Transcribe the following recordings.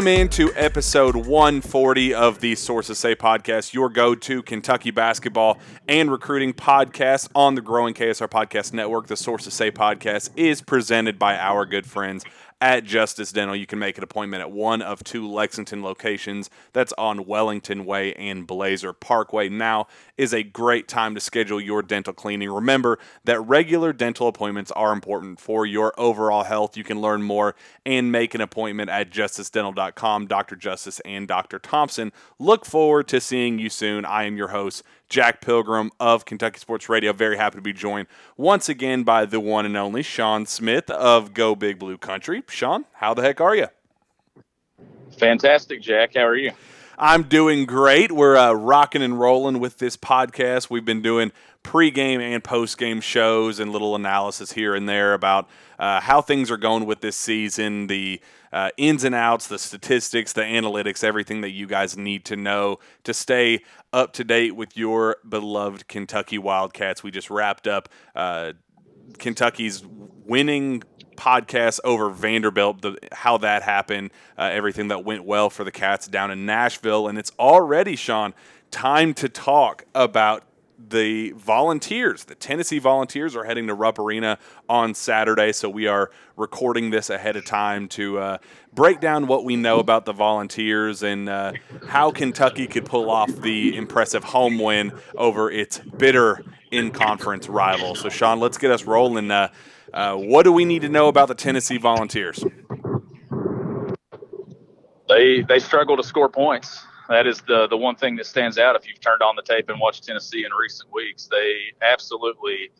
Welcome into episode 140 of the Sources Say podcast, your go to Kentucky basketball and recruiting podcast on the growing KSR Podcast Network. The Sources Say podcast is presented by our good friends at Justice Dental. You can make an appointment at one of two Lexington locations. That's on Wellington Way and Blazer Parkway. Now is a great time to schedule your dental cleaning. Remember that regular dental appointments are important for your overall health. You can learn more and make an appointment at justicedental.com. Dr. Justice and Dr. Thompson look forward to seeing you soon. I am your host, Jack Pilgrim of Kentucky Sports Radio. Very happy to be joined once again by the one and only Shawn Smith of Go Big Blue Country. Shawn, how the heck are you? Fantastic, Jack. How are you? I'm doing great. We're uh, rocking and rolling with this podcast. We've been doing pregame and postgame shows and little analysis here and there about uh, how things are going with this season, the uh, ins and outs, the statistics, the analytics, everything that you guys need to know to stay up to date with your beloved Kentucky Wildcats. We just wrapped up uh, Kentucky's winning podcast over Vanderbilt, the, how that happened, uh, everything that went well for the Cats down in Nashville. And it's already, Shawn, time to talk about the Volunteers. The Tennessee Volunteers are heading to Rupp Arena on Saturday, so we are recording this ahead of time to uh, break down what we know about the Volunteers and uh, how Kentucky could pull off the impressive home win over its bitter in conference rival. So, Shawn, let's get us rolling. Uh, uh, what do we need to know about the Tennessee Volunteers? They they struggle to score points. That is the the one thing that stands out. If you've turned on the tape and watched Tennessee in recent weeks, they absolutely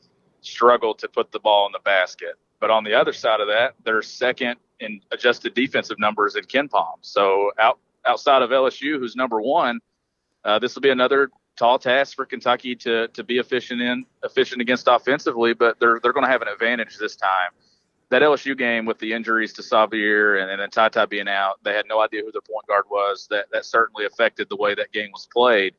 struggle to put the ball in the basket. But on the other side of that, they're second in adjusted defensive numbers in KenPom. So out outside of LSU, who's number one, uh, this will be another tall task for Kentucky to to be efficient in efficient against offensively. But they're they're going to have an advantage this time. That LSU game with the injuries to Sahvir and, and then Tata being out, they had no idea who their point guard was. That that certainly affected the way that game was played.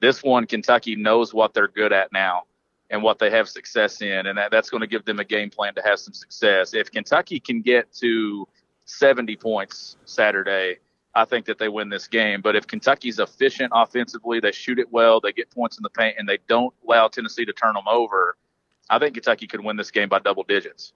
This one, Kentucky knows what they're good at now and what they have success in, and that, that's going to give them a game plan to have some success. If Kentucky can get to 70 points Saturday, I think that they win this game. But if Kentucky's efficient offensively, they shoot it well, they get points in the paint, and they don't allow Tennessee to turn them over, I think Kentucky could win this game by double digits.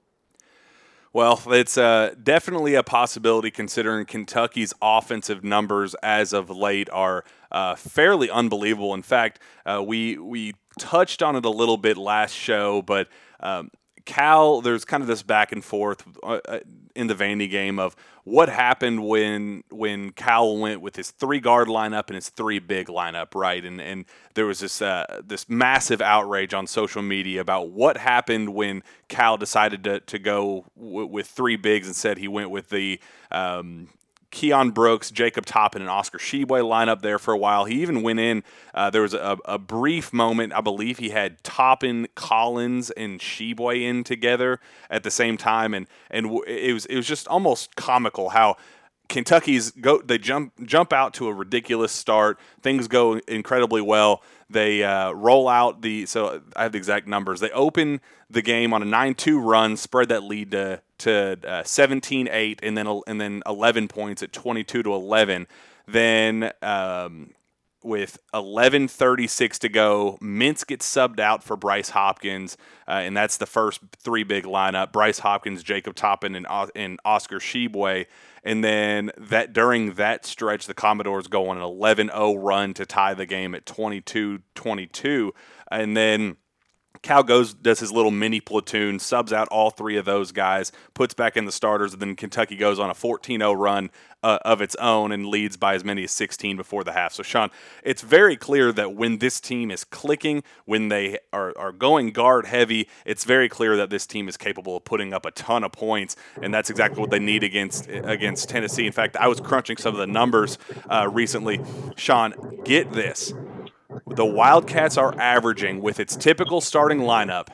Well, it's uh, definitely a possibility considering Kentucky's offensive numbers as of late are uh, fairly unbelievable. In fact, uh, we we touched on it a little bit last show, but um, Cal, there's kind of this back and forth uh, uh, in the Vandy game of what happened when when Cal went with his three guard lineup and his three big lineup, right? And and there was this uh, this massive outrage on social media about what happened when Cal decided to to go w- with three bigs and said he went with the um, Keion Brooks, Jacob Toppin, and Oscar Tshiebwe line up there for a while. He even went in. Uh, there was a, a, brief moment, I believe he had Toppin, Collins, and Tshiebwe in together at the same time, and and it was it was just almost comical how. Kentucky's go they jump jump out to a ridiculous start. Things go incredibly well. They uh, roll out the so I have the exact numbers. They open the game on a 9-2 run, spread that lead to to uh, 17-8 and then and then 11 points at 22 to 11. Then um, with 11:36 to go. Mintz gets subbed out for Bryce Hopkins, uh, and that's the first three big lineup: Bryce Hopkins, Jacob Toppin, and, and Oscar Tshiebwe. And then that during that stretch, the Commodores go on an 11-0 run to tie the game at 22-22, and then Cal goes does his little mini platoon, subs out all three of those guys, puts back in the starters, and then Kentucky goes on a 14-0 run uh, of its own and leads by as many as 16 before the half. So Shawn, it's very clear that when this team is clicking, when they are, are going guard heavy, it's very clear that this team is capable of putting up a ton of points, and that's exactly what they need against against Tennessee. In fact, I was crunching some of the numbers uh, recently. Shawn, get this the Wildcats are averaging with its typical starting lineup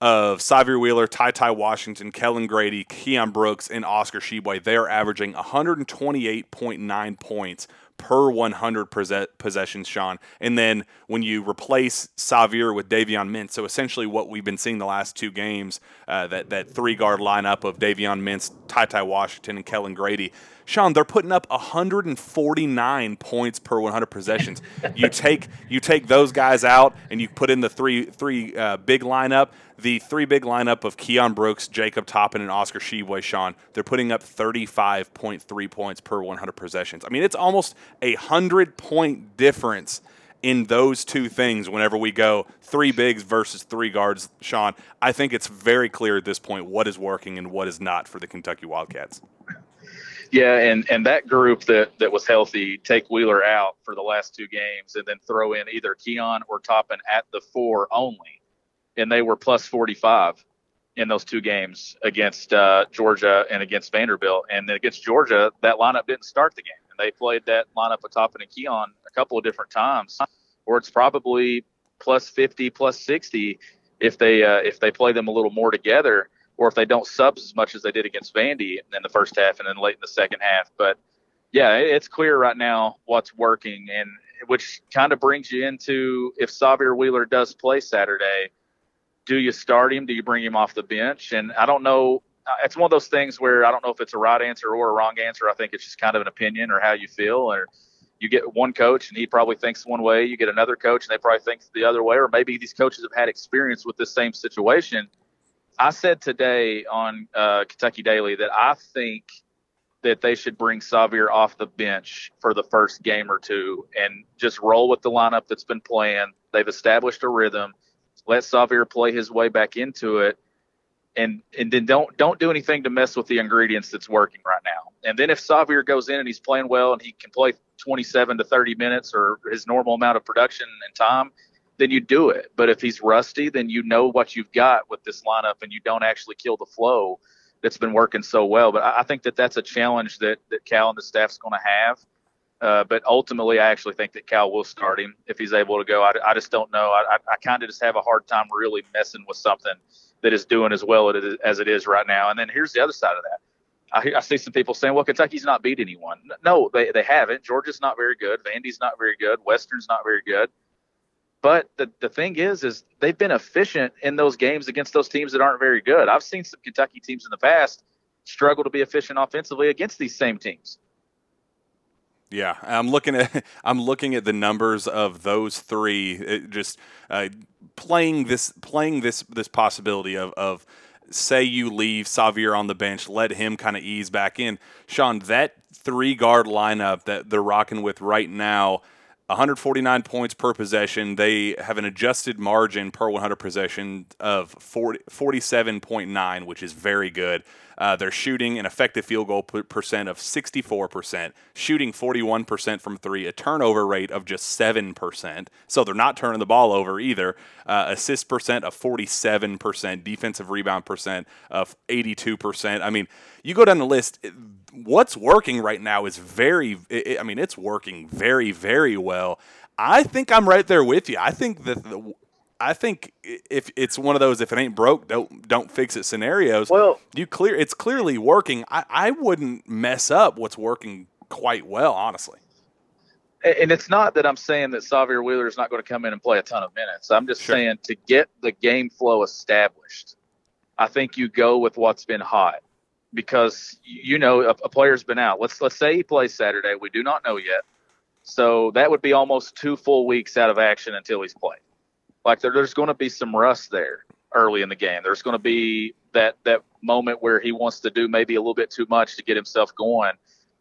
of Sahvir Wheeler, Ty Ty Washington, Kellan Grady, Keion Brooks, and Oscar Tshiebwe, they are averaging 128.9 points per 100 possessions, Shawn. And then when you replace Sahvir with Davion Mintz, so essentially what we've been seeing the last two games, uh, that, that three guard lineup of Davion Mintz, Ty Ty Washington, and Kellan Grady, Shawn, they're putting up 149 points per 100 possessions. you take you take those guys out and you put in the three three uh, big lineup. The three big lineup of Keion Brooks, Jacob Toppin, and Oscar Tshiebwe, Shawn, they're putting up 35.3 points per 100 possessions. I mean, it's almost a hundred point difference in those two things whenever we go three bigs versus three guards, Shawn. I think it's very clear at this point what is working and what is not for the Kentucky Wildcats. Yeah, and and that group that that was healthy, take Wheeler out for the last two games, and then throw in either Keion or Toppin at the four only, and they were plus forty five in those two games against uh, Georgia and against Vanderbilt. And then against Georgia, that lineup didn't start the game, and they played that lineup of Toppin and Keion a couple of different times, or it's probably plus fifty, plus sixty if they uh, if they play them a little more together or if they don't subs as much as they did against Vandy in the first half and then late in the second half. But yeah, it's clear right now what's working, and which kind of brings you into if Sahvir Wheeler does play Saturday, do you start him? Do you bring him off the bench? And I don't know. Uh, it's one of those things where I don't know if it's a right answer or a wrong answer. I think it's just kind of an opinion or how you feel, or you get one coach and he probably thinks one way, you get another coach and they probably think the other way, or maybe these coaches have had experience with this same situation I said today on uh, Kentucky Daily that I think that they should bring Sahvir off the bench for the first game or two and just roll with the lineup that's been playing. They've established a rhythm. Let Sahvir play his way back into it, and and then don't don't do anything to mess with the ingredients that's working right now. And then if Sahvir goes in and he's playing well and he can play 27 to 30 minutes or his normal amount of production and time, then you do it. But if he's rusty, then you know what you've got with this lineup, and you don't actually kill the flow that's been working so well. But I, I think that that's a challenge that that Cal and the staff's going to have. Uh, but ultimately, I actually think that Cal will start him if he's able to go. I, I just don't know. I, I, kind of just have a hard time really messing with something that is doing as well as it is right now. And then here's the other side of that. I, I see some people saying, well, Kentucky's not beat anyone. No, they, they haven't. Georgia's not very good. Vandy's not very good. Western's not very good. But the, the thing is, is they've been efficient in those games against those teams that aren't very good. I've seen some Kentucky teams in the past struggle to be efficient offensively against these same teams. Yeah, I'm looking at I'm looking at the numbers of those three. It just uh, playing this playing this this possibility of of say you leave Sahvir on the bench, let him kind of ease back in. Shawn, that three guard lineup that they're rocking with right now 149 points per possession. They have an adjusted margin per 100 possession of 40, 47.9, which is very good. Uh, they're shooting an effective field goal percent of 64%, shooting 41% from three, a turnover rate of just 7%. So they're not turning the ball over either. Uh, assist percent of 47%, defensive rebound percent of 82%. I mean, you go down the list, what's working right now is very, I mean, it's working very, very well. I think I'm right there with you. I think that the, I think if it's one of those if it ain't broke, don't don't fix it scenarios. Well, you clear it's clearly working. I, I wouldn't mess up what's working quite well, honestly. And it's not that I'm saying that Sahvir Wheeler is not going to come in and play a ton of minutes. I'm just sure. saying to get the game flow established, I think you go with what's been hot because you know a, a player's been out. Let's let's say he plays Saturday. We do not know yet. So that would be almost two full weeks out of action until he's played. Like there, there's going to be some rust there early in the game. There's going to be that that moment where he wants to do maybe a little bit too much to get himself going.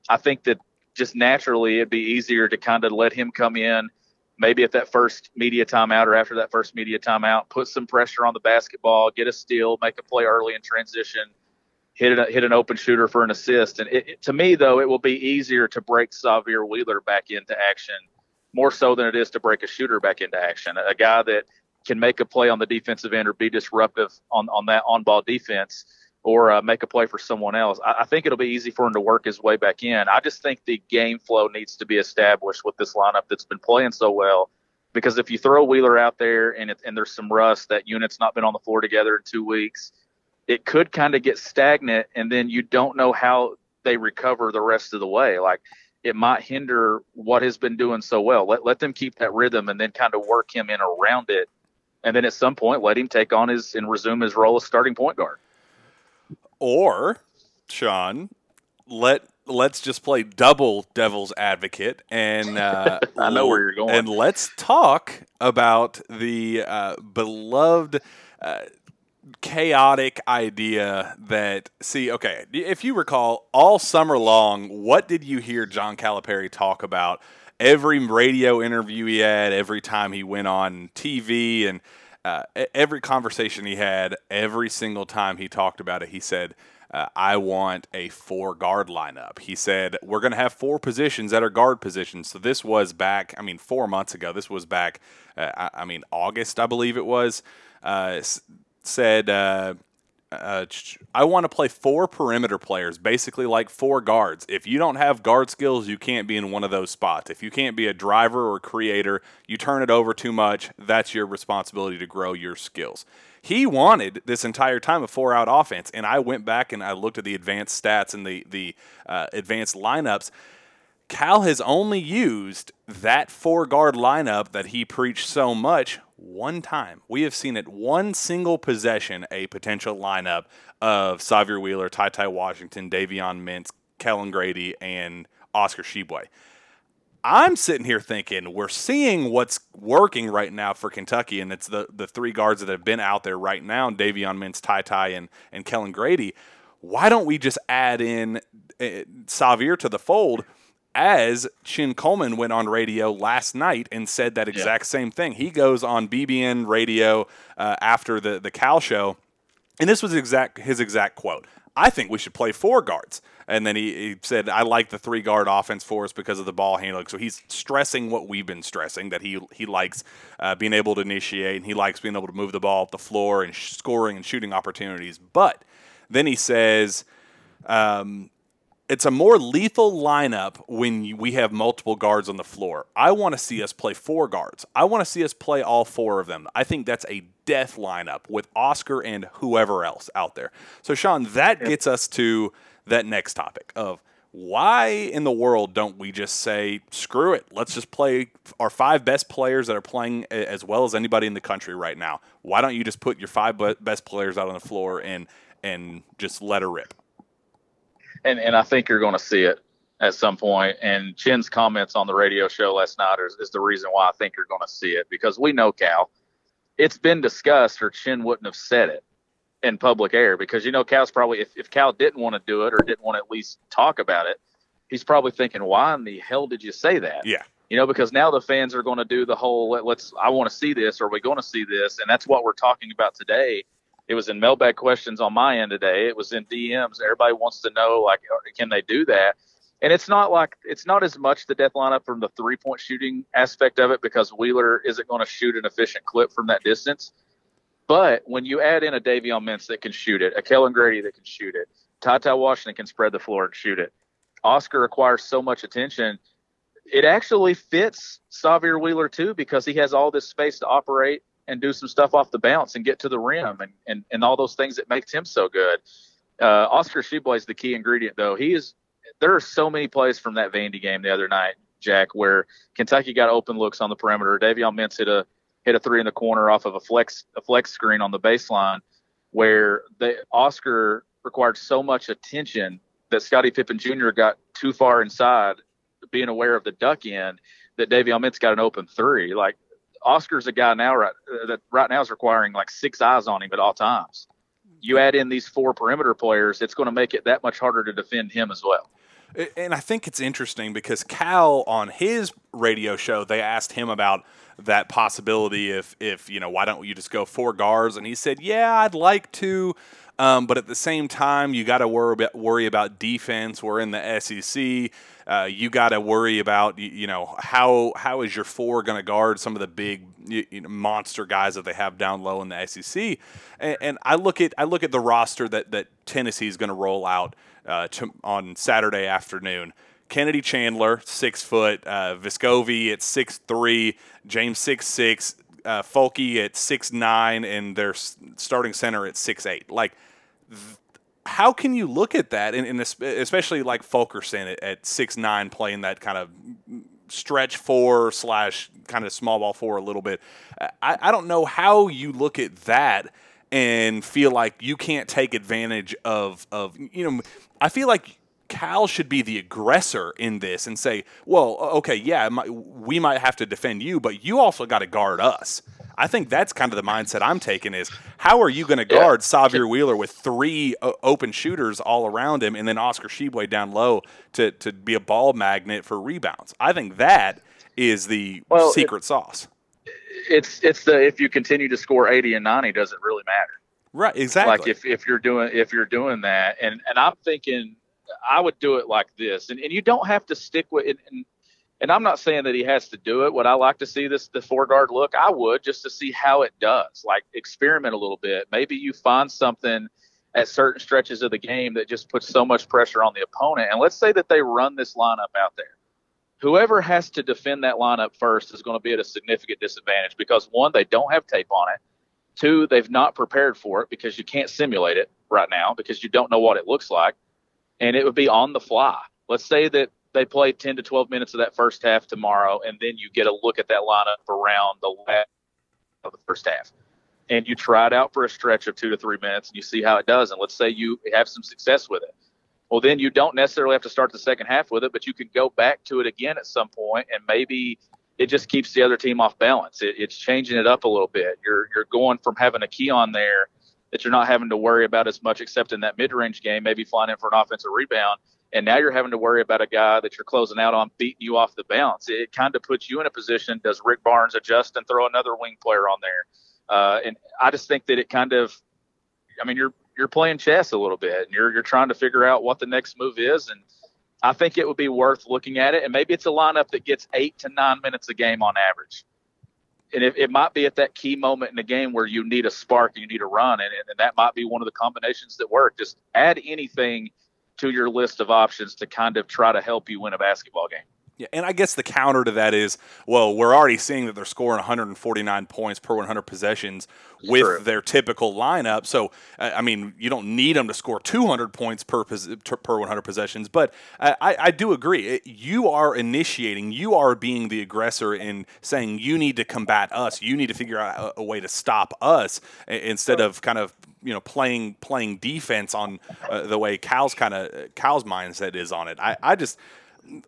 I think that just naturally it'd be easier to kind of let him come in maybe at that first media timeout or after that first media timeout, put some pressure on the basketball, get a steal, make a play early in transition, hit a, hit an open shooter for an assist. And it, it, to me, though, it will be easier to break Sahvir Wheeler back into action more so than it is to break a shooter back into action. A guy that can make a play on the defensive end or be disruptive on, on that on ball defense or uh, make a play for someone else. I, I, think it'll be easy for him to work his way back in. I just think the game flow needs to be established with this lineup that's been playing so well. Because if you throw Wheeler out there and it, and there's some rust, that unit's not been on the floor together in two weeks, it could kind of get stagnant, and then you don't know how they recover the rest of the way. Like it might hinder what has been doing so well. Let let them keep that rhythm and then kind of work him in around it, and then at some point let him take on his and resume his role as starting point guard. Or, Shawn, let let's just play double devil's advocate and uh, I know where you're going. And let's talk about the uh, beloved uh, chaotic idea that see okay if you recall all summer long what did you hear john calipari talk about every radio interview he had every time he went on tv and uh, every conversation he had, every single time he talked about it, he said, uh, I want a four guard lineup. He said, We're going to have four positions that are guard positions. So this was back, I mean, four months ago. This was back, uh, I, I, mean, August, I believe it was. Uh, said, uh, uh, I want to play four perimeter players, basically like four guards. If you don't have guard skills, you can't be in one of those spots. If you can't be a driver or creator, you turn it over too much. That's your responsibility to grow your skills. He wanted this entire time a four out offense, and I went back and I looked at the advanced stats and the the uh, advanced lineups. Cal has only used that four guard lineup that he preached so much one time. We have seen it one single possession, a potential lineup of Sahvir Wheeler, Ty Ty Washington, Davion Mintz, Kellan Grady, and Oscar Tshiebwe. I'm sitting here thinking we're seeing what's working right now for Kentucky, and it's the, the three guards that have been out there right now, Davion Mintz, Ty Ty, and, and Kellan Grady. Why don't we just add in uh, Sahvir to the fold – as Chin Coleman went on radio last night and said that exact yeah. same thing. He goes on BBN radio uh, after the the Cal show, and this was exact his exact quote. I think we should play four guards. And then he, he said, I like the three guard offense for us because of the ball handling. So he's stressing what we've been stressing that he he likes uh, being able to initiate and he likes being able to move the ball up the floor and sh- scoring and shooting opportunities. But then he says, um, it's a more lethal lineup when we have multiple guards on the floor. I want to see us play four guards. I want to see us play all four of them. I think that's a death lineup with Oscar and whoever else out there. So, Shawn, that gets us to that next topic of why in the world don't we just say screw it let's just play our five best players that are playing as well as anybody in the country right now why don't you just put your five best players out on the floor and and just let her rip and and I think you're going to see it at some point. And Chin's comments on the radio show last night is, is the reason why I think you're going to see it because we know Cal. It's been discussed, or Chin wouldn't have said it in public air because you know Cal's probably if, if Cal didn't want to do it or didn't want to at least talk about it, he's probably thinking, why in the hell did you say that? Yeah. You know, because now the fans are going to do the whole Let, us I want to see this, or are we going to see this? And that's what we're talking about today it was in mailbag questions on my end today. It was in DMs. Everybody wants to know, like, uh, can they do that? And it's not like it's not as much the death lineup from the three point shooting aspect of it because Wheeler isn't going to shoot an efficient clip from that distance. But when you add in a Davion Mintz that can shoot it, a Kellan Grady that can shoot it, Ty Washington can spread the floor and shoot it. Oscar requires so much attention. It actually fits Sahvir Wheeler too because he has all this space to operate and do some stuff off the bounce and get to the rim and, and, and all those things that makes him so good. Uh, Oscar Tshiebwe is the key ingredient, though. He is. There are so many plays from that Vandy game the other night, Jack, where Kentucky got open looks on the perimeter. Davion Mintz hit a hit a three in the corner off of a flex a flex screen on the baseline, where the Oscar required so much attention that Scottie Pippen Jr. got too far inside being aware of the duck end that Davion Mintz got an open three. Like Oscar's a guy now right uh, that right now is requiring like six eyes on him at all times. You add in these four perimeter players, it's going to make it that much harder to defend him as well. And I think it's interesting because Cal on his radio show they asked him about that possibility if if you know why don't you just go four guards and he said yeah I'd like to um, but at the same time you got to worry about, worry about defense we're in the SEC uh, you got to worry about you know how how is your four going to guard some of the big you know, monster guys that they have down low in the SEC and, and I look at I look at the roster that that Tennessee is going to roll out uh, to, on Saturday afternoon Kennedy Chandler, six foot. Uh, Vescovi at six three. James six six. Uh, Fulke at six nine, and their starting center at six eight. Like, how can you look at that, and, and especially like Fulkerson at, at six nine, playing that kind of stretch four slash kind of small ball four a little bit. I, I don't know how you look at that and feel like you can't take advantage of of you know. I feel like Cal should be the aggressor in this and say, well, okay, yeah, we might have to defend you, but you also got to guard us. I think that's kind of the mindset I'm taking is how are you going to guard yeah. Sahvir Wheeler with three uh, open shooters all around him and then Oscar Tshiebwe down low to, to be a ball magnet for rebounds? I think that is the well, secret it, sauce. It's it's the if you continue to score 80 and 90 does it really matter? Right, exactly. Like if, if you're doing if you're doing that and and I'm thinking I would do it like this, and, and you don't have to stick with it. And, and I'm not saying that he has to do it. Would I like to see this the four guard look? I would just to see how it does. Like experiment a little bit. Maybe you find something at certain stretches of the game that just puts so much pressure on the opponent. And let's say that they run this lineup out there. Whoever has to defend that lineup first is going to be at a significant disadvantage because one, they don't have tape on it. Two, they've not prepared for it because you can't simulate it right now because you don't know what it looks like and it would be on the fly. Let's say that they play 10 to 12 minutes of that first half tomorrow, and then you get a look at that lineup around the last of the first half. And you try it out for a stretch of two to three minutes and you see how it does. And let's say you have some success with it. Well, then you don't necessarily have to start the second half with it, but you can go back to it again at some point and maybe it just keeps the other team off balance. It, it's changing it up a little bit. You're you're going from having a key on there that you're not having to worry about as much, except in that mid-range game, maybe flying in for an offensive rebound. And now you're having to worry about a guy that you're closing out on beating you off the bounce. It kind of puts you in a position. Does Rick Barnes adjust and throw another wing player on there? Uh, and I just think that it kind of, I mean, you're you're playing chess a little bit, and you're you're trying to figure out what the next move is. And I think it would be worth looking at it. And maybe it's a lineup that gets eight to nine minutes a game on average and it, it might be at that key moment in the game where you need a spark and you need a run, and, and that might be one of the combinations that work. Just add anything to your list of options to kind of try to help you win a basketball game. Yeah, and I guess the counter to that is, well, we're already seeing that they're scoring 149 points per 100 possessions with True. their typical lineup. So, I mean, you don't need them to score 200 points per per 100 possessions. But I, I do agree. You are initiating. You are being the aggressor in saying you need to combat us. You need to figure out a, a way to stop us instead of kind of you know playing playing defense on uh, the way Cal's kind of Cal's mindset is on it. I, I just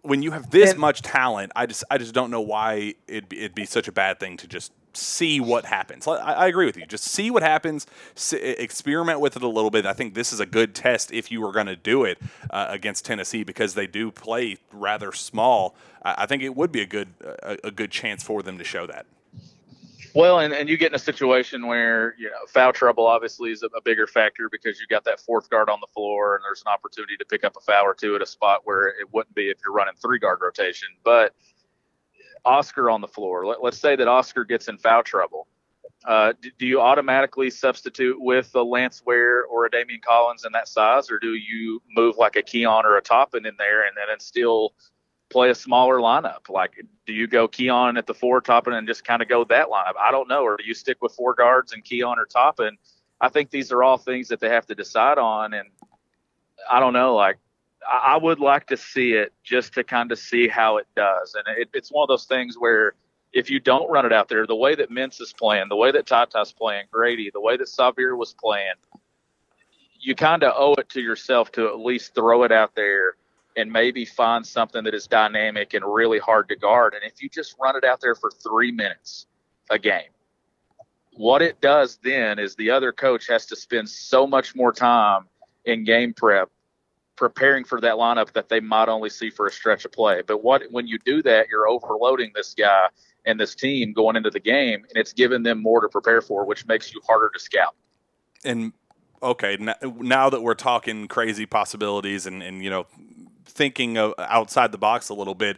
when you have this and, much talent, I just I just don't know why it'd be, it'd be such a bad thing to just see what happens. I, I agree with you. Just see what happens. See, experiment with it a little bit. I think this is a good test if you were going to do it uh, against Tennessee because they do play rather small. I, I think it would be a good a, a good chance for them to show that. Well, and, and you get in a situation where, you know, foul trouble obviously is a, a, bigger factor because you got that fourth guard on the floor and there's an opportunity to pick up a foul or two at a spot where it wouldn't be if you're running three guard rotation. But Oscar on the floor, let, us say that Oscar gets in foul trouble. Uh, do, do, you automatically substitute with a Lance Ware or a Daimion Collins in that size, or do you move like a Keion or a Toppin in there and then still – play a smaller lineup? Like, do you go Keion at the four, Toppin, and just kind of go that lineup? I don't know. Or do you stick with four guards and Keion or Toppin? I think these are all things that they have to decide on. And I don't know. Like, I, would like to see it just to kind of see how it does. And it, it's one of those things where if you don't run it out there, the way that Mintz is playing, the way that Tata's playing, Grady, the way that Sahvir was playing, you kind of owe it to yourself to at least throw it out there and maybe find something that is dynamic and really hard to guard. And if you just run it out there for three minutes a game, what it does then is the other coach has to spend so much more time in game prep preparing for that lineup that they might only see for a stretch of play. But what when you do that, you're overloading this guy and this team going into the game, and it's giving them more to prepare for, which makes you harder to scout. And okay, now that we're talking crazy possibilities and, and you know thinking outside the box a little bit,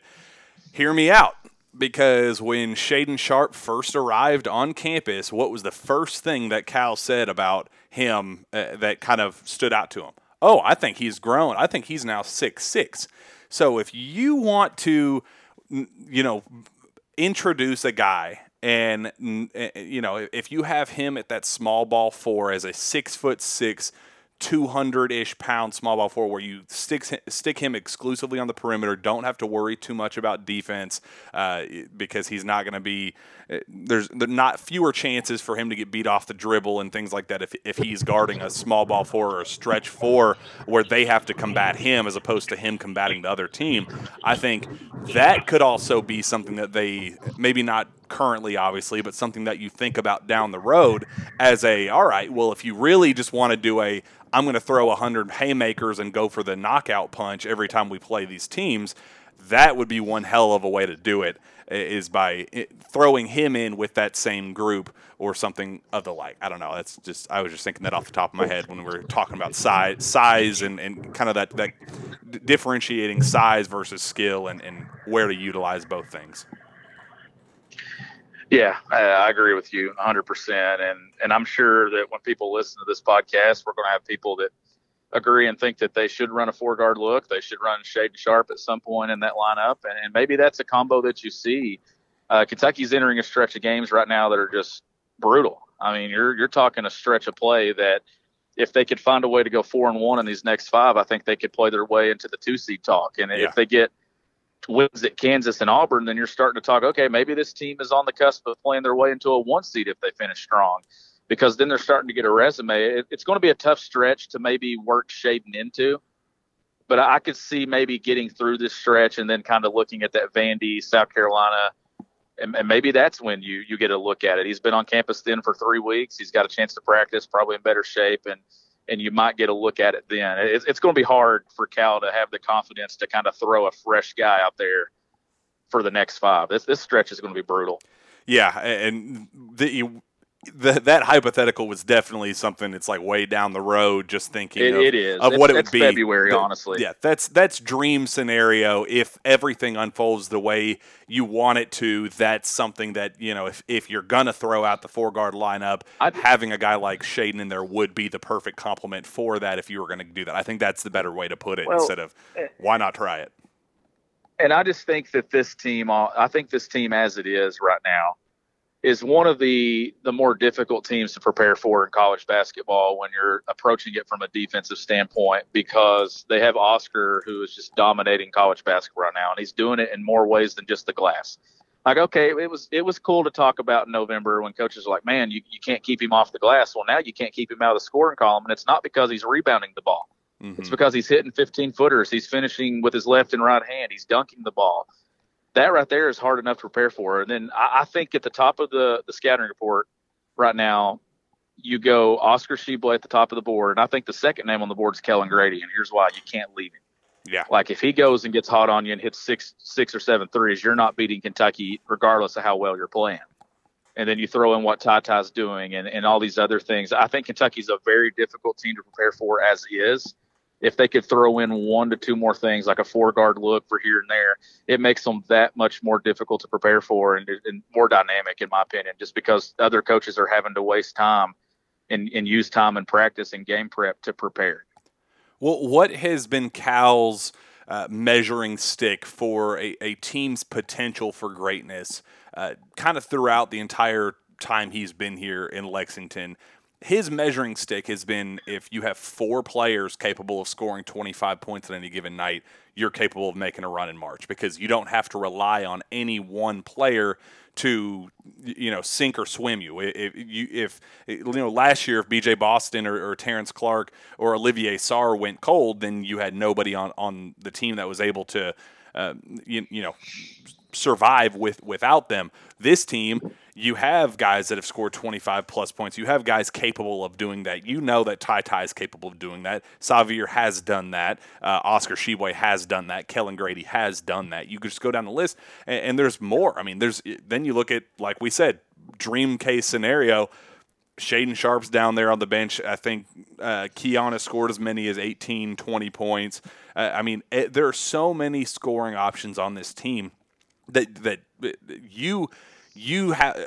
hear me out. Because when Shaedon Sharpe first arrived on campus, what was the first thing that Cal said about him uh, that kind of stood out to him? Oh, I think he's grown. I think he's now six six. So if you want to, you know, introduce a guy and you know if you have him at that small ball four as a six foot six 200 ish pound small ball four where you stick, stick him exclusively on the perimeter. Don't have to worry too much about defense uh, because he's not going to be, uh, there's not fewer chances for him to get beat off the dribble and things like that if, if he's guarding a small ball four or a stretch four where they have to combat him as opposed to him combating the other team. I think that could also be something that they maybe not currently, obviously, but something that you think about down the road as a, all right, well, if you really just want to do a, I'm going to throw 100 haymakers and go for the knockout punch every time we play these teams, that would be one hell of a way to do it is by throwing him in with that same group or something of the like. I don't know. That's just I was just thinking that off the top of my head when we were talking about size, size and, and kind of that, that differentiating size versus skill and, and where to utilize both things. Yeah, I, agree with you 100%. And, and I'm sure that when people listen to this podcast, we're going to have people that agree and think that they should run a four guard look. They should run Shaedon Sharpe at some point in that lineup. And, and maybe that's a combo that you see. Uh, Kentucky's entering a stretch of games right now that are just brutal. I mean, you're, you're talking a stretch of play that if they could find a way to go four and one in these next five, I think they could play their way into the two seed talk. And yeah. if they get – wins at Kansas and Auburn, then you're starting to talk, okay, maybe this team is on the cusp of playing their way into a one seed if they finish strong. Because then they're starting to get a resume. It, it's going to be a tough stretch to maybe work Shaedon into, but I could see maybe getting through this stretch and then kind of looking at that Vandy, South Carolina, and, and, maybe that's when you you get a look at it. He's been on campus then for three weeks. He's got a chance to practice, probably in better shape, and and you might get a look at it then. It's, it's going to be hard for Cal to have the confidence to kind of throw a fresh guy out there for the next five. This this stretch is going to be brutal. Yeah, and the, the, that hypothetical was definitely something. It's like way down the road. Just thinking it, of, it is of what it would be. February, the, honestly. Yeah, that's that's dream scenario. If everything unfolds the way you want it to, that's something that you know. If if you're gonna throw out the four guard lineup, I'd, having a guy like Shaedon in there would be the perfect complement for that. If you were going to do that, I think that's the better way to put it. Well, instead of eh, why not try it. And I just think that this team, I think this team as it is right now is one of the the more difficult teams to prepare for in college basketball when you're approaching it from a defensive standpoint because they have Oscar who is just dominating college basketball right now and he's doing it in more ways than just the glass. Like okay, it was it was cool to talk about in November when coaches are like, "Man, you, you can't keep him off the glass." Well, now you can't keep him out of the scoring column and it's not because he's rebounding the ball. Mm-hmm. It's because he's hitting 15 footers, he's finishing with his left and right hand, he's dunking the ball that right there is hard enough to prepare for. And then I, I think at the top of the, the scouting report right now, you go Oscar Tshiebwe at the top of the board. And I think the second name on the board is Kellan Grady. And here's why you can't leave him. Yeah. Like if he goes and gets hot on you and hits six six or seven threes, you're not beating Kentucky regardless of how well you're playing. And then you throw in what Ty Ty's doing and, and all these other things. I think Kentucky's a very difficult team to prepare for as is if they could throw in one to two more things like a four guard look for here and there, it makes them that much more difficult to prepare for and, and more dynamic, in my opinion, just because other coaches are having to waste time and, and use time in practice and game prep to prepare. Well, what has been Cal's uh, measuring stick for a, a, team's potential for greatness uh, kind of throughout the entire time he's been here in Lexington? His measuring stick has been if you have four players capable of scoring 25 points at any given night, you're capable of making a run in March because you don't have to rely on any one player to you know sink or swim you. If you if you know last year if BJ Boston or, or Terrence Clarke or Olivier Sarr went cold, then you had nobody on on the team that was able to uh, you, you know survive with without them. This team, you have guys that have scored 25 plus points. You have guys capable of doing that. You know that Ty Ty is capable of doing that. Sahvir has done that. Uh, Oscar Tshiebwe has done that. Kellan Grady has done that. You could just go down the list, and, and there's more. I mean, there's then you look at like we said, dream case scenario. Shaedon Sharpe's down there on the bench. I think uh, Kiana scored as many as 18, 20 points. Uh, I mean, it, there are so many scoring options on this team that that you you have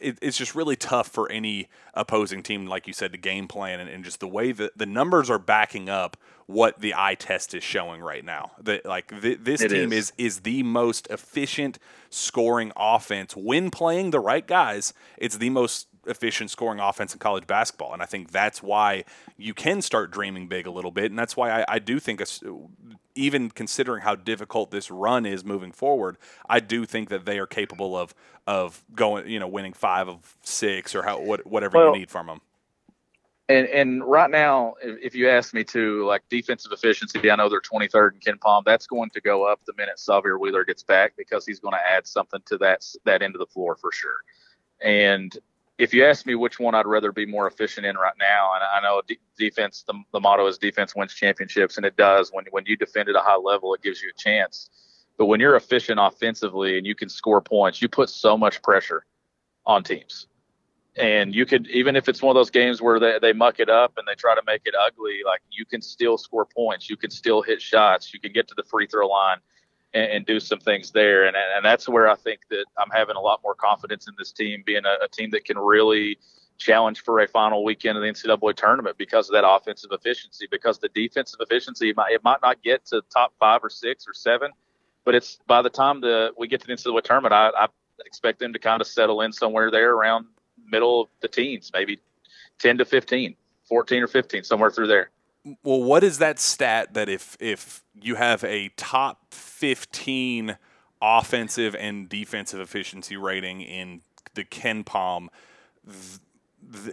it, it's just really tough for any opposing team, like you said, to game plan and, and, just the way that the numbers are backing up what the eye test is showing right now. That like th- this it team is. is is the most efficient scoring offense when playing the right guys. It's the most efficient scoring offense in college basketball. And I think that's why you can start dreaming big a little bit. And that's why I, I do think, a, even considering how difficult this run is moving forward, I do think that they are capable of of going, you know, winning five of six or how what, whatever well, you need from them. And and right now, if you ask me to like defensive efficiency, I know they're 23rd in KenPom. That's going to go up the minute Sahvir Wheeler gets back because he's going to add something to that that end of the floor for sure. And if you ask me which one I'd rather be more efficient in right now, and I know defense, the, the motto is defense wins championships, and it does. When when you defend at a high level, it gives you a chance. But when you're efficient offensively and you can score points, you put so much pressure on teams. And you could, even if it's one of those games where they, they muck it up and they try to make it ugly, like you can still score points. You can still hit shots. You can get to the free throw line and, and, do some things there. And, and that's where I think that I'm having a lot more confidence in this team being a, a team that can really challenge for a final weekend of the NCAA tournament because of that offensive efficiency. Because the defensive efficiency, it might, it might not get to top five or six or seven, but it's by the time the we get to the NCAA tournament, I, I expect them to kind of settle in somewhere there around middle of the teens, maybe 10 to 15, 14 or 15, somewhere through there. Well, what is that stat that if if you have a top 15 offensive and defensive efficiency rating in the KenPom,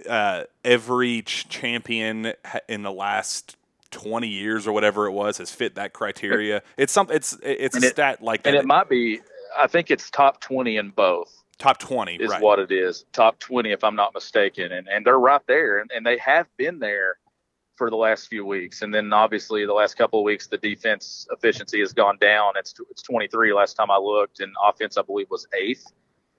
uh, every champion in the last 20 years or whatever it was has fit that criteria. It's something. It's it's and a it, stat like that. And it might be. I think it's top 20 in both. Top 20 is right. what it is. Top 20, if I'm not mistaken, and and they're right there, and, and they have been there for the last few weeks. And then obviously the last couple of weeks, the defense efficiency has gone down. It's it's 23 last time I looked, and offense I believe was eighth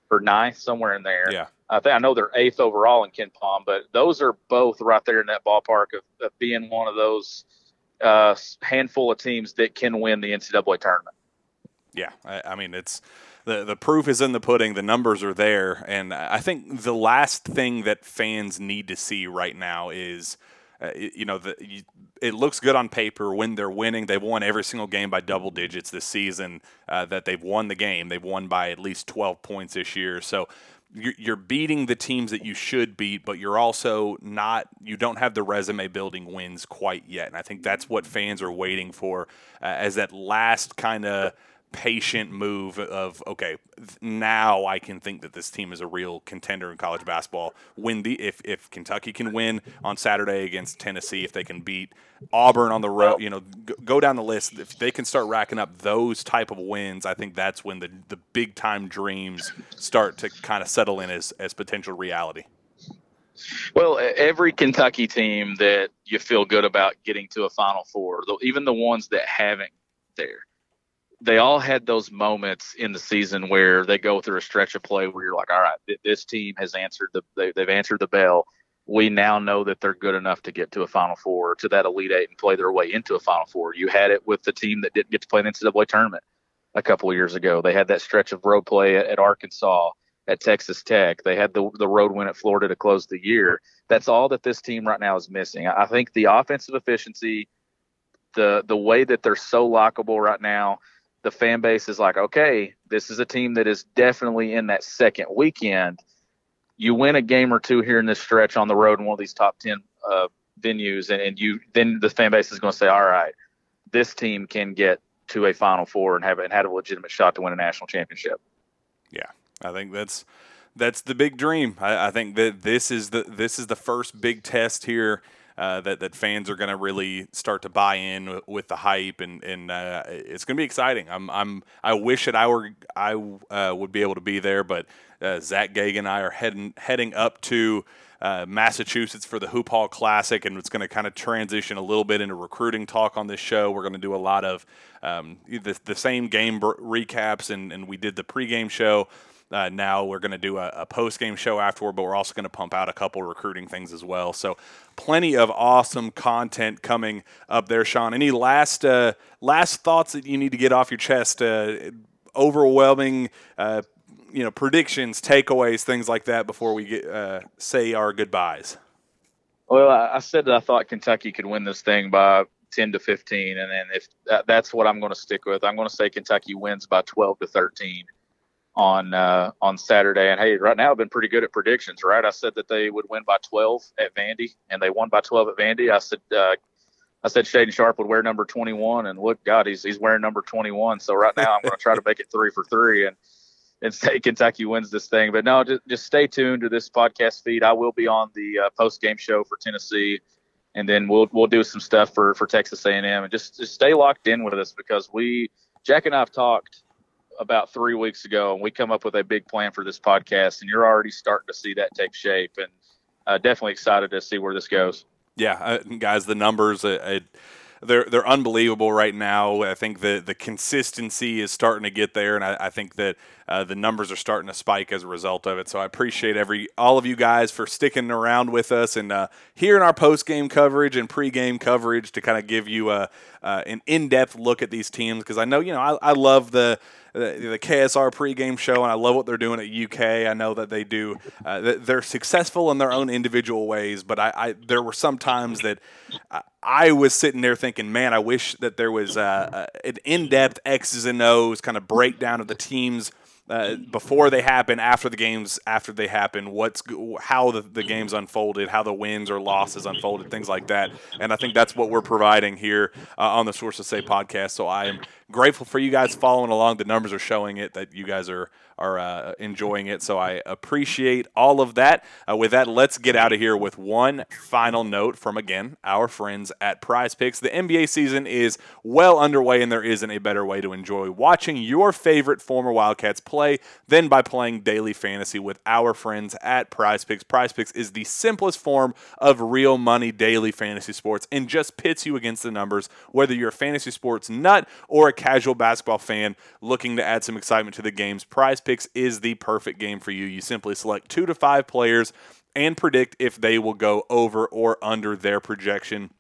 or ninth somewhere in there. Yeah, I think I know they're eighth overall in KenPom, but those are both right there in that ballpark of, of being one of those uh, handful of teams that can win the NCAA tournament. Yeah, I, I mean it's the the proof is in the pudding. The numbers are there, and I think the last thing that fans need to see right now is uh, you know, the, you, it looks good on paper when they're winning. They've won every single game by double digits this season. Uh, that they've won the game. They've won by at least 12 points this year. So you're beating the teams that you should beat, but you're also not. You don't have the resume building wins quite yet, and I think that's what fans are waiting for uh, as that last kind of patient move of okay now I can think that this team is a real contender in college basketball. Win the if, if Kentucky can win on Saturday against Tennessee if they can beat Auburn on the road you know go down the list. If they can start racking up those type of wins I think that's when the the big time dreams start to kind of settle in as as potential reality. Well, every Kentucky team that you feel good about getting to a Final Four, even the ones that haven't there, they all had those moments in the season where they go through a stretch of play where you're like, all right, this team has answered the they, they've answered the bell. We now know that they're good enough to get to a Final Four, to that Elite Eight, and play their way into a Final Four. You had it with the team that didn't get to play the NCAA tournament a couple of years ago. They had that stretch of road play at, at Arkansas, at Texas Tech. They had the the road win at Florida to close the year. That's all that this team right now is missing. I think the offensive efficiency, the the way that they're so lockable right now the fan base is like, okay, this is a team that is definitely in that second weekend. you win a game or two here in this stretch on the road in one of these top ten uh, venues, and, and you then the fan base is going to say, all right, this team can get to a Final Four and have and had a legitimate shot to win a national championship. Yeah, I think that's that's the big dream. I, I think that this is the this is the first big test here. Uh, that, that fans are going to really start to buy in with the hype and, and uh, it's going to be exciting. I'm, I'm I wish that I were I uh, would be able to be there, but uh, Zack Geoghegan and I are heading heading up to uh, Massachusetts for the Hoop Hall Classic, and it's going to kind of transition a little bit into recruiting talk on this show. We're going to do a lot of um, the, the same game recaps, and, and we did the pregame show. Uh, now we're going to do a, a post game show afterward, but we're also going to pump out a couple recruiting things as well. So, plenty of awesome content coming up there, Shawn. Any last uh, last thoughts that you need to get off your chest? Uh, overwhelming uh, you know predictions, takeaways, things like that before we get uh, say our goodbyes? Well, I said that I thought Kentucky could win this thing by 10 to 15, and then if that, that's what I'm going to stick with, I'm going to say Kentucky wins by 12 to 13 on uh, on Saturday. And hey, right now I've been pretty good at predictions, right? I said that they would win by 12 at Vandy, and they won by 12 at Vandy. I said uh, I said Shaedon Sharpe would wear number 21, and look, God, he's he's wearing number 21. So right now I'm going to try to make it three for three, and and say Kentucky wins this thing. But no, just, just stay tuned to this podcast feed. I will be on the uh, post game show for Tennessee, and then we'll we'll do some stuff for for Texas A&M, and just just stay locked in with us because we Jack and I've talked about three weeks ago, and we come up with a big plan for this podcast, and you're already starting to see that take shape, and uh, definitely excited to see where this goes. Yeah, uh, guys, the numbers. Uh, they're they're unbelievable right now. I think the the consistency is starting to get there, and I, I think that uh, the numbers are starting to spike as a result of it. So I appreciate every all of you guys for sticking around with us and uh, hearing our post game coverage and pre game coverage to kind of give you a uh, an in depth look at these teams because I know you know I, I love the the, the KSR pregame show, and I love what they're doing at UK. I know that they do. Uh, they're successful in their own individual ways, but I, I there were some times that I was sitting there thinking, man, I wish that there was uh, uh, an in-depth X's and O's kind of breakdown of the teams uh, before they happen, after the games, after they happen, what's how the, the games unfolded, how the wins or losses unfolded, things like that. And I think that's what we're providing here uh, on the Sources Say podcast. So I am grateful for you guys following along. The numbers are showing it that you guys are are uh, enjoying it. So I appreciate all of that. Uh, with that, let's get out of here with one final note from again our friends at Prize Picks. The NBA season is well underway, and there isn't a better way to enjoy watching your favorite former Wildcats play than by playing daily fantasy with our friends at Prize Picks. Prize Picks is the simplest form of real money daily fantasy sports and just pits you against the numbers, whether you're a fantasy sports nut or a casual basketball fan looking to add some excitement to the games. Prize Picks is the perfect game for you. You simply select two to five players and predict if they will go over or under their projection.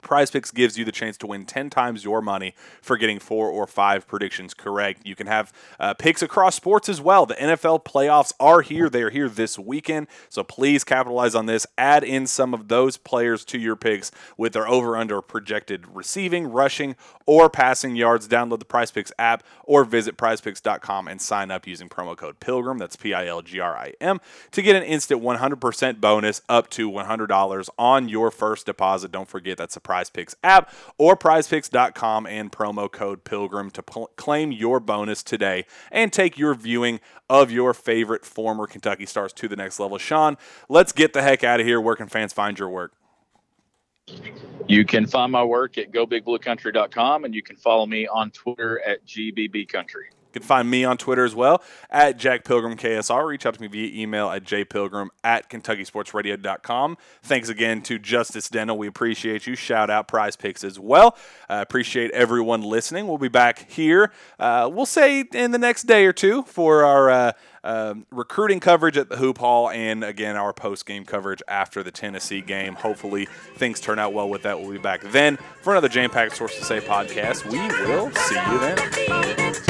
Prize Picks gives you the chance to win 10 times your money for getting four or five predictions correct. You can have uh, picks across sports as well. The NFL playoffs are here. They are here this weekend. So please capitalize on this. Add in some of those players to your picks with their over under projected receiving, rushing, or passing yards. Download the Prize Picks app or visit prizepicks.com and sign up using promo code PILGRIM. That's P I L G R I M to get an instant 100% bonus up to $100 on your first deposit. Don't forget that's a Prize Picks app or prizepicks.com and promo code Pilgrim to pl- claim your bonus today and take your viewing of your favorite former Kentucky Stars to the next level. Shawn, let's get the heck out of here. Where can fans find your work? You can find my work at gobigbluecountry.com and you can follow me on Twitter at gbbcountry. You can find me on Twitter as well at Jack Pilgrim KSR. Reach out to me via email at jpilgrim at KentuckySportsRadio.com. Thanks again to Justice Dental. We appreciate you. Shout out Prize Picks as well. Uh, appreciate everyone listening. We'll be back here, uh, we'll say in the next day or two for our. Uh, um, recruiting coverage at the Hoop Hall, and again, our post game coverage after the Tennessee game. Hopefully, things turn out well with that. We'll be back then for another Jam Packed Sources Say podcast. We will see you then.